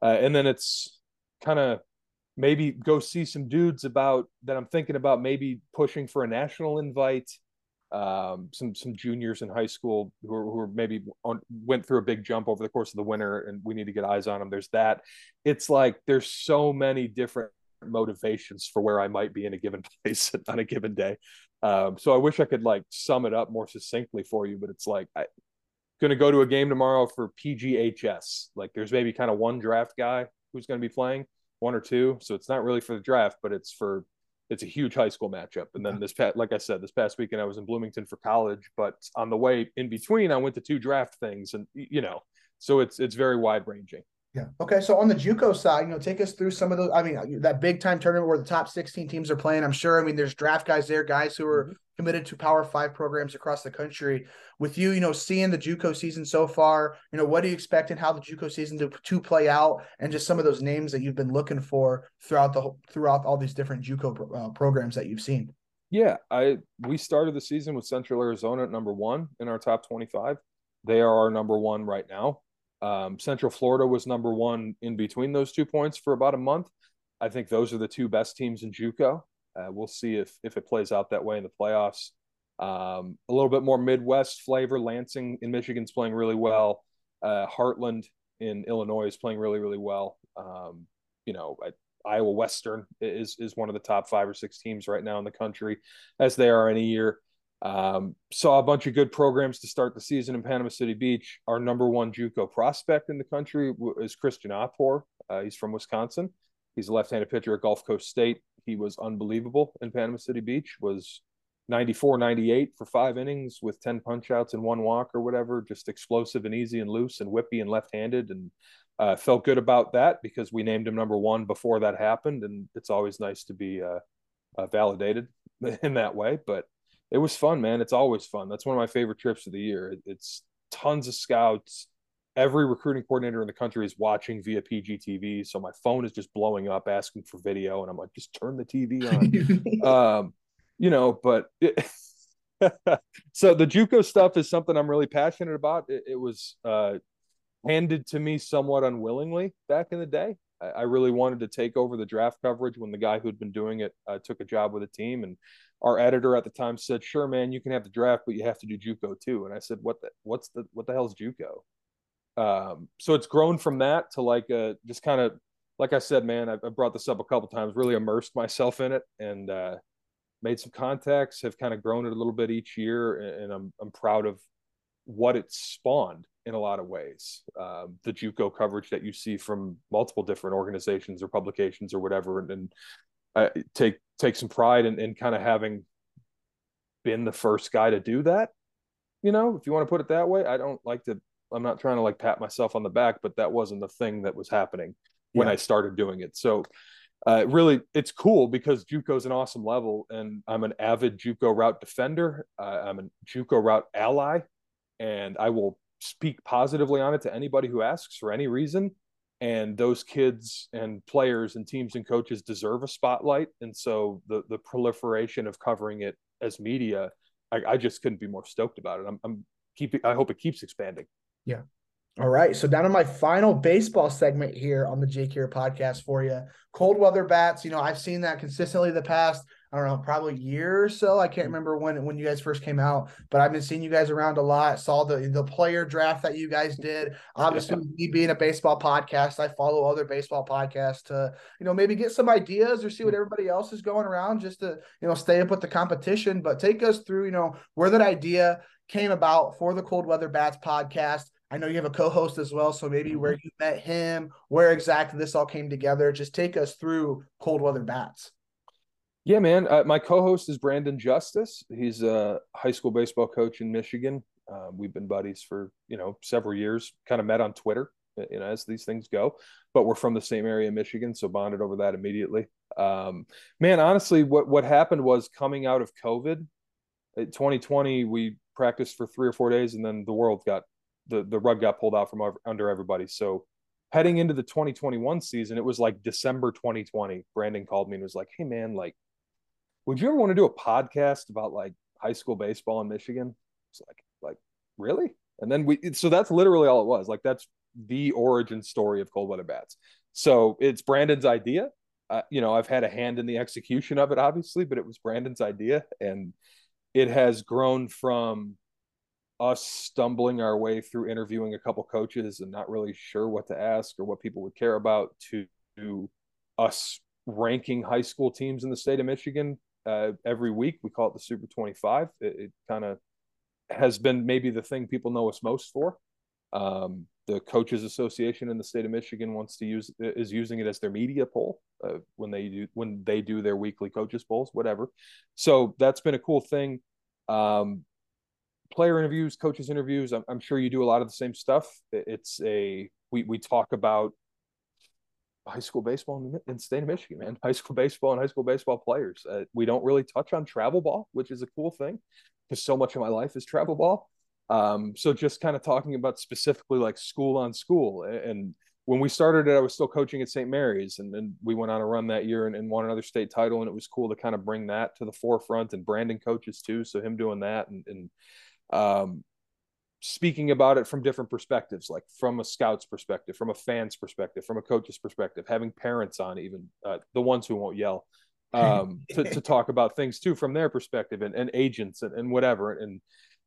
Uh, and then it's kind of maybe go see some dudes about that I'm thinking about maybe pushing for a national invite. Um, some some juniors in high school who are, who are maybe on, went through a big jump over the course of the winter, and we need to get eyes on them. There's that. It's like there's so many different motivations for where I might be in a given place on a given day. Um, so I wish I could like sum it up more succinctly for you, but it's like I going to go to a game tomorrow for PGHS. Like there's maybe kind of one draft guy who's going to be playing, one or two. So it's not really for the draft, but it's for it's a huge high school matchup. And then this past, like I said, this past weekend I was in Bloomington for college, but on the way in between, I went to two draft things, and you know, so it's it's very wide ranging. Yeah. Okay. So on the JUCO side, you know, take us through some of those. I mean, that big time tournament where the top 16 teams are playing. I'm sure. I mean, there's draft guys there, guys who are mm-hmm. committed to Power Five programs across the country. With you, you know, seeing the JUCO season so far, you know, what do you expect and how the JUCO season to, to play out, and just some of those names that you've been looking for throughout the throughout all these different JUCO uh, programs that you've seen. Yeah, I we started the season with Central Arizona at number one in our top 25. They are our number one right now. Um, Central Florida was number one in between those two points for about a month. I think those are the two best teams in JUCO. Uh, we'll see if if it plays out that way in the playoffs. Um, a little bit more Midwest flavor. Lansing in Michigan's playing really well. Uh, Heartland in Illinois is playing really really well. Um, you know, I, Iowa Western is is one of the top five or six teams right now in the country, as they are any year. Um, saw a bunch of good programs to start the season in Panama City Beach. Our number one JUCO prospect in the country is Christian Oppor. Uh, he's from Wisconsin. He's a left-handed pitcher at Gulf Coast State. He was unbelievable in Panama City Beach. Was 94, 98 for five innings with 10 punchouts and one walk or whatever. Just explosive and easy and loose and whippy and left-handed. And uh, felt good about that because we named him number one before that happened. And it's always nice to be uh, uh validated in that way. But it was fun, man. It's always fun. That's one of my favorite trips of the year. It's tons of scouts. Every recruiting coordinator in the country is watching via PGTV. So my phone is just blowing up asking for video. And I'm like, just turn the TV on. um, you know, but it, so the Juco stuff is something I'm really passionate about. It, it was uh, handed to me somewhat unwillingly back in the day. I, I, really wanted to take over the draft coverage when the guy who'd been doing it uh, took a job with a team and our editor at the time said, "Sure, man, you can have the draft, but you have to do JUCO too." And I said, "What the? What's the? What the hell's JUCO?" Um, so it's grown from that to like a just kind of like I said, man. I, I brought this up a couple times. Really immersed myself in it and uh, made some contacts. Have kind of grown it a little bit each year, and, and I'm I'm proud of what it's spawned in a lot of ways. Um, the JUCO coverage that you see from multiple different organizations or publications or whatever, and, and I take take some pride in, in kind of having been the first guy to do that. You know, if you want to put it that way, I don't like to. I'm not trying to like pat myself on the back, but that wasn't the thing that was happening when yeah. I started doing it. So, uh, really, it's cool because JUCO is an awesome level, and I'm an avid JUCO route defender. Uh, I'm a JUCO route ally, and I will speak positively on it to anybody who asks for any reason and those kids and players and teams and coaches deserve a spotlight. And so the the proliferation of covering it as media i, I just couldn't be more stoked about it. I'm, I'm keeping i hope it keeps expanding. Yeah. All right. So down to my final baseball segment here on the JKR podcast for you cold weather bats you know i've seen that consistently the past I don't know, probably a year or so. I can't mm. remember when when you guys first came out, but I've been seeing you guys around a lot. Saw the the player draft that you guys did. Obviously, me being a baseball podcast, I follow other baseball podcasts to you know maybe get some ideas or see what mm. everybody else is going around, just to you know stay up with the competition. But take us through you know where that idea came about for the Cold Weather Bats podcast. I know you have a co-host as well, so maybe where mm-hmm. you met him, where exactly this all came together. Just take us through Cold Weather Bats. Yeah, man. Uh, my co-host is Brandon Justice. He's a high school baseball coach in Michigan. Um, we've been buddies for you know several years. Kind of met on Twitter, uh, you know, as these things go. But we're from the same area, in Michigan, so bonded over that immediately. Um, man, honestly, what what happened was coming out of COVID, 2020, uh, we practiced for three or four days, and then the world got the the rug got pulled out from under everybody. So heading into the 2021 season, it was like December 2020. Brandon called me and was like, "Hey, man, like." Would you ever want to do a podcast about like high school baseball in Michigan? It's like, like really? And then we, so that's literally all it was. Like that's the origin story of cold weather bats. So it's Brandon's idea. Uh, you know, I've had a hand in the execution of it, obviously, but it was Brandon's idea, and it has grown from us stumbling our way through interviewing a couple coaches and not really sure what to ask or what people would care about to, to us ranking high school teams in the state of Michigan uh, every week. We call it the Super 25. It, it kind of has been maybe the thing people know us most for. Um, the coaches association in the state of Michigan wants to use is using it as their media poll uh, when they do when they do their weekly coaches polls, whatever. So that's been a cool thing. Um, player interviews, coaches interviews. I'm, I'm, sure you do a lot of the same stuff. It's a we we talk about high school baseball in the, state of Michigan, man. High school baseball and high school baseball players. Uh, we don't really touch on travel ball, which is a cool thing because so much of my life is travel ball. Um, so just kind of talking about specifically like school on school. And when we started it, I was still coaching at St. Mary's, and then we went on a run that year and, and, won another state title. And it was cool to kind of bring that to the forefront. And Brandon coaches too, so him doing that and, and um, speaking about it from different perspectives, like from a scout's perspective, from a fan's perspective, from a coach's perspective, having parents on, even uh, the ones who won't yell, um, to, to talk about things too from their perspective, and, and agents and, and whatever. And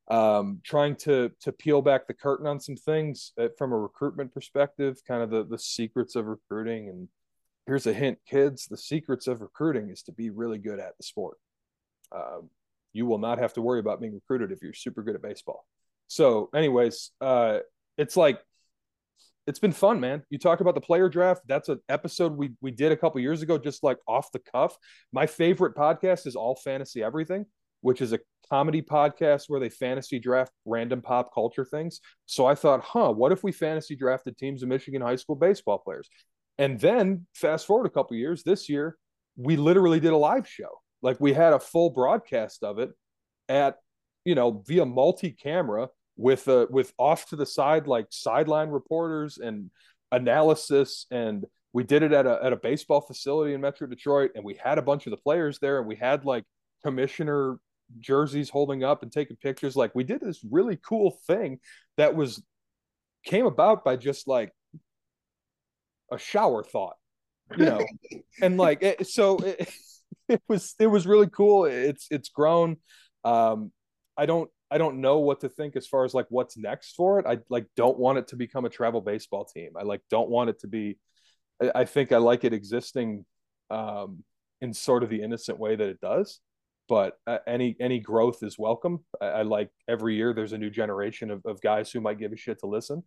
um, trying to to peel back the curtain on some things uh, from a recruitment perspective, kind of the the secrets of recruiting. And here's a hint, kids: the secrets of recruiting is to be really good at the sport. Um, you will not have to worry about being recruited if you're super good at baseball. So, anyways, uh, it's like it's been fun, man. You talk about the player draft. That's an episode we we did a couple years ago, just like off the cuff. My favorite podcast is All Fantasy Everything which is a comedy podcast where they fantasy draft random pop culture things. So I thought, huh, what if we fantasy drafted teams of Michigan high school baseball players? And then fast forward a couple years, this year, we literally did a live show. Like we had a full broadcast of it at, you know, via multi-camera with uh with off to the side like sideline reporters and analysis and we did it at a at a baseball facility in Metro Detroit and we had a bunch of the players there and we had like commissioner jerseys holding up and taking pictures. Like we did this really cool thing that was came about by just like a shower thought, you know, and like it, so it, it was it was really cool. It's it's grown. Um, I don't I don't know what to think as far as like what's next for it. I like don't want it to become a travel baseball team. I like don't want it to be. I, I think I like it existing um, in sort of the innocent way that it does but uh, any any growth is welcome. I, I, like every year there's a new generation of, of guys who might give a shit to listen.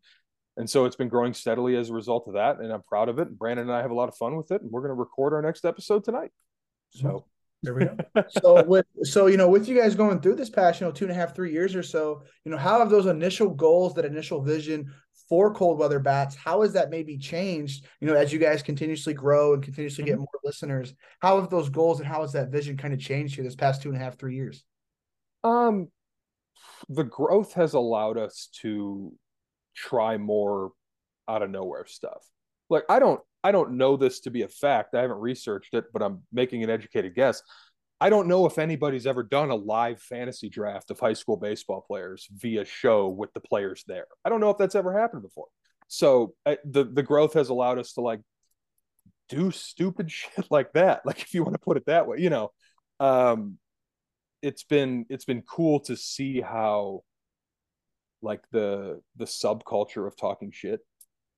And so it's been growing steadily as a result of that. And I'm proud of it. And Brandon and I have a lot of fun with it. And we're going to record our next episode tonight. So there we go. so with so you know with you guys going through this past you know two and a half three years or so you know how have those initial goals that initial vision for cold weather bats how has that maybe changed you know as you guys continuously grow and continuously mm-hmm. get more listeners how have those goals and how has that vision kind of changed here this past two and a half three years um the growth has allowed us to try more out of nowhere stuff like i don't i don't know this to be a fact i haven't researched it but i'm making an educated guess I don't know if anybody's ever done a live fantasy draft of high school baseball players via show with the players there. I don't know if that's ever happened before. So uh, the the growth has allowed us to like do stupid shit like that. Like if you want to put it that way, you know, um, it's been it's been cool to see how like the the subculture of talking shit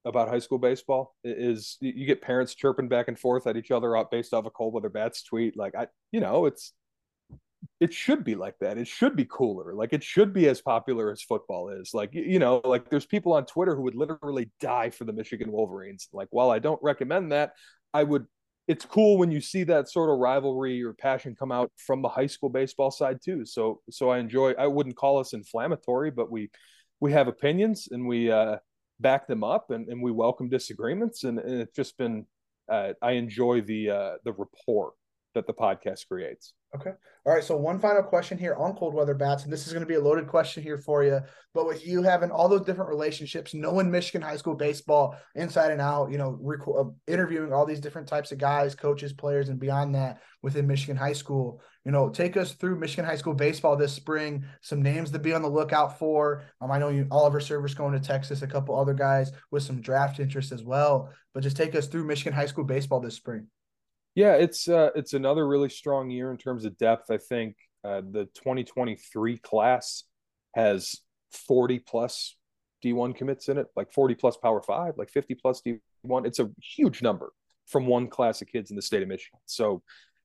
about high school baseball is you get parents chirping back and forth at each other based off a cold weather bats tweet. Like I, you know, it's it should be like that. It should be cooler. Like it should be as popular as football is. Like you know, like there's people on Twitter who would literally die for the Michigan Wolverines. Like while I don't recommend that, I would. It's cool when you see that sort of rivalry or passion come out from the high school baseball side too. So so I enjoy. I wouldn't call us inflammatory, but we we have opinions and we uh back them up and, and we welcome disagreements and, and it's just been uh, I enjoy the uh, the rapport that the podcast creates. Okay. All right. So one final question here on cold weather bats, and this is going to be a loaded question here for you. But with you having all those different relationships, knowing Michigan high school baseball inside and out, you know, rec- uh, interviewing all these different types of guys, coaches, players, and beyond that within Michigan high school, you know, take us through Michigan high school baseball this spring. Some names to be on the lookout for. Um, I know you Oliver Service going to Texas, a couple other guys with some draft interest as well. But just take us through Michigan high school baseball this spring. Yeah, it's uh, it's another really strong year in terms of depth. I think uh, the 2023 class has 40 plus D1 commits in it, like 40 plus Power Five, like 50 plus D1. It's a huge number from one class of kids in the state of Michigan. So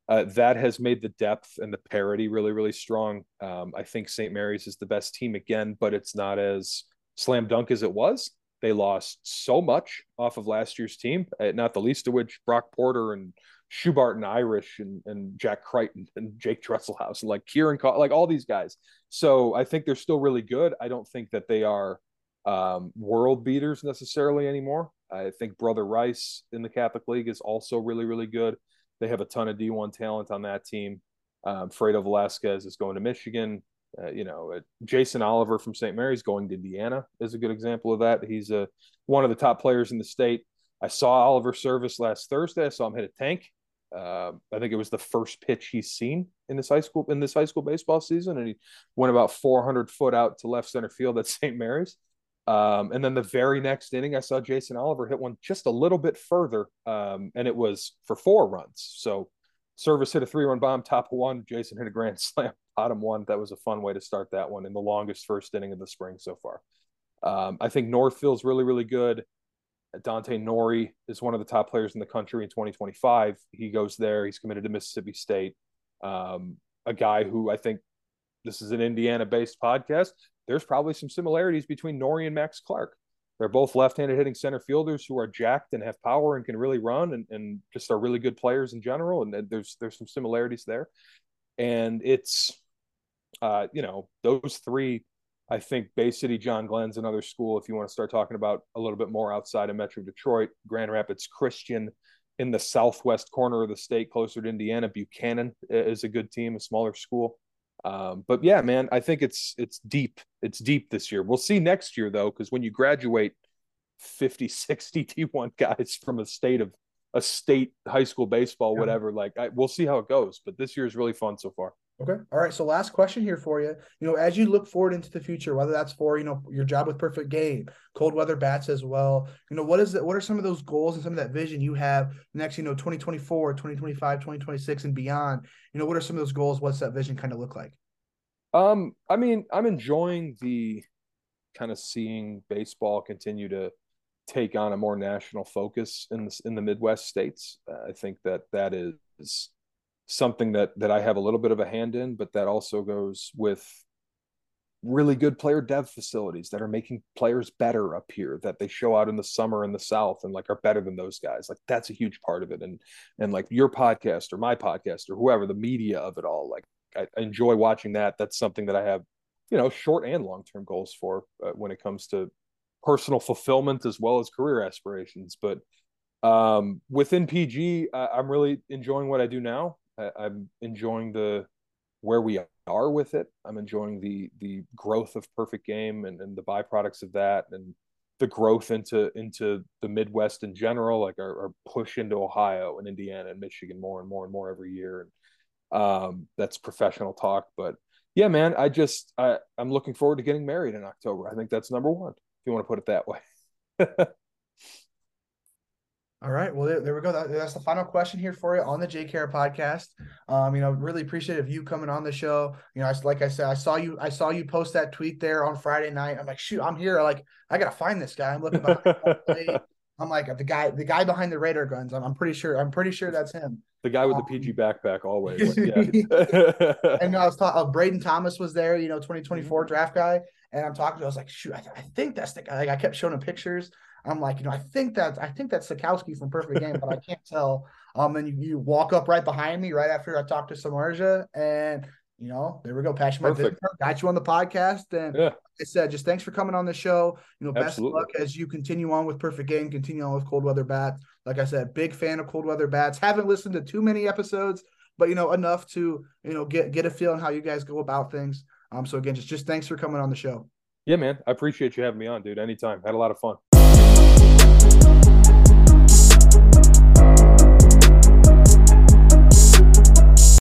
uh, that has made the depth and the parity really, really strong. Um, I think St. Mary's is the best team again, but it's not as slam dunk as it was. They lost so much off of last year's team, uh, not the least of which Brock Porter and Schubart and Irish and, and Jack Crichton and Jake Dresselhaus and like Kieran, like all these guys. So I think they're still really good. I don't think that they are um, world beaters necessarily anymore. I think Brother Rice in the Catholic League is also really, really good. They have a ton of D1 talent on that team. Um, Fredo Velasquez is going to Michigan. Uh, you know, uh, Jason Oliver from St. Mary's going to Indiana is a good example of that. He's a, uh, one of the top players in the state. I saw Oliver Service last Thursday. I saw him hit a tank. Uh, I think it was the first pitch he's seen in this high school in this high school baseball season, and he went about 400 foot out to left center field at St. Mary's. Um, and then the very next inning, I saw Jason Oliver hit one just a little bit further, um, and it was for four runs. So Service hit a three run bomb, top one. Jason hit a grand slam, bottom one. That was a fun way to start that one in the longest first inning of the spring so far. Um, I think North feels really, really good. Dante Nori is one of the top players in the country in 2025. He goes there. He's committed to Mississippi State. Um, a guy who I think this is an Indiana based podcast. There's probably some similarities between Nori and Max Clark. They're both left handed hitting center fielders who are jacked and have power and can really run and, and just are really good players in general. And there's there's some similarities there. And it's uh, you know, those three I think Bay City John Glenn's another school if you want to start talking about a little bit more outside of Metro Detroit. Grand Rapids Christian in the southwest corner of the state, closer to Indiana. Buchanan is a good team, a smaller school. Um, but yeah, man, I think it's it's deep. It's deep this year. We'll see next year though, because when you graduate 50, 60 D1 guys from a state of a state high school baseball, whatever, like I, we'll see how it goes. But this year is really fun so far. Okay. All right. So last question here for you. You know, as you look forward into the future, whether that's for, you know, your job with perfect game, cold weather bats as well, you know, what is that? What are some of those goals and some of that vision you have next, you know, 2024, 2025, 2026 and beyond? You know, what are some of those goals? What's that vision kind of look like? Um, I mean, I'm enjoying the kind of seeing baseball continue to take on a more national focus in the, in the Midwest states. Uh, I think that that is something that that I have a little bit of a hand in, but that also goes with really good player dev facilities that are making players better up here that they show out in the summer in the south and like are better than those guys. Like that's a huge part of it. And and like your podcast or my podcast or whoever the media of it all like i, enjoy watching that. That's something that i have you know short and long term goals for uh, when it comes to personal fulfillment as well as career aspirations. But um, within pg uh, i'm really enjoying what i do now I, I'm enjoying the where we are with it. I'm enjoying the the growth of Perfect Game and, and the byproducts of that, and the growth into into the Midwest in general, like our, our, push into Ohio and Indiana and Michigan more and more and more every year. And um, that's professional talk, but yeah, man, I just I, I'm looking forward to getting married in October. I think that's number one, if you want to put it that way. All right. Well, there, there we go. That, that's the final question here for you on the JKR podcast. Um, you know, really appreciate of you coming on the show. You know, I, like I said, I saw you, I saw you post that tweet there on Friday night. I'm like, shoot, I'm here. Like, I gotta find this guy. I'm looking behind. I'm like the guy, the guy behind the radar guns. I'm, I'm pretty sure. I'm pretty sure that's him. The guy with um, the PG backpack always. Yeah. and I was talking. Uh, Braden Thomas was there. You know, 2024 mm-hmm. draft guy. And I'm talking to. I was like, shoot, I, th- I think that's the guy. Like, I kept showing him pictures. I'm like, you know, I think that's I think that's Sakowski from Perfect Game, but I can't tell. Um, and you, you walk up right behind me right after I talked to Samarja, and you know, there we go. Passion my business. Got you on the podcast. And yeah. like I said, just thanks for coming on the show. You know, best Absolutely. luck as you continue on with Perfect Game, continue on with Cold Weather Bats. Like I said, big fan of Cold Weather Bats. Haven't listened to too many episodes, but you know enough to you know get get a feel on how you guys go about things. Um, so again, just just thanks for coming on the show. Yeah, man, I appreciate you having me on, dude. Anytime, had a lot of fun.